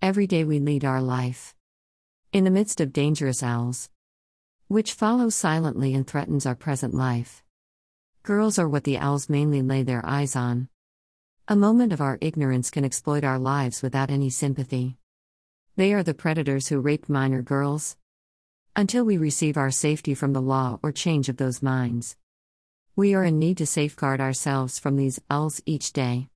Every day we lead our life in the midst of dangerous owls, which follow silently and threatens our present life. Girls are what the owls mainly lay their eyes on. A moment of our ignorance can exploit our lives without any sympathy. They are the predators who rape minor girls. Until we receive our safety from the law or change of those minds, we are in need to safeguard ourselves from these owls each day.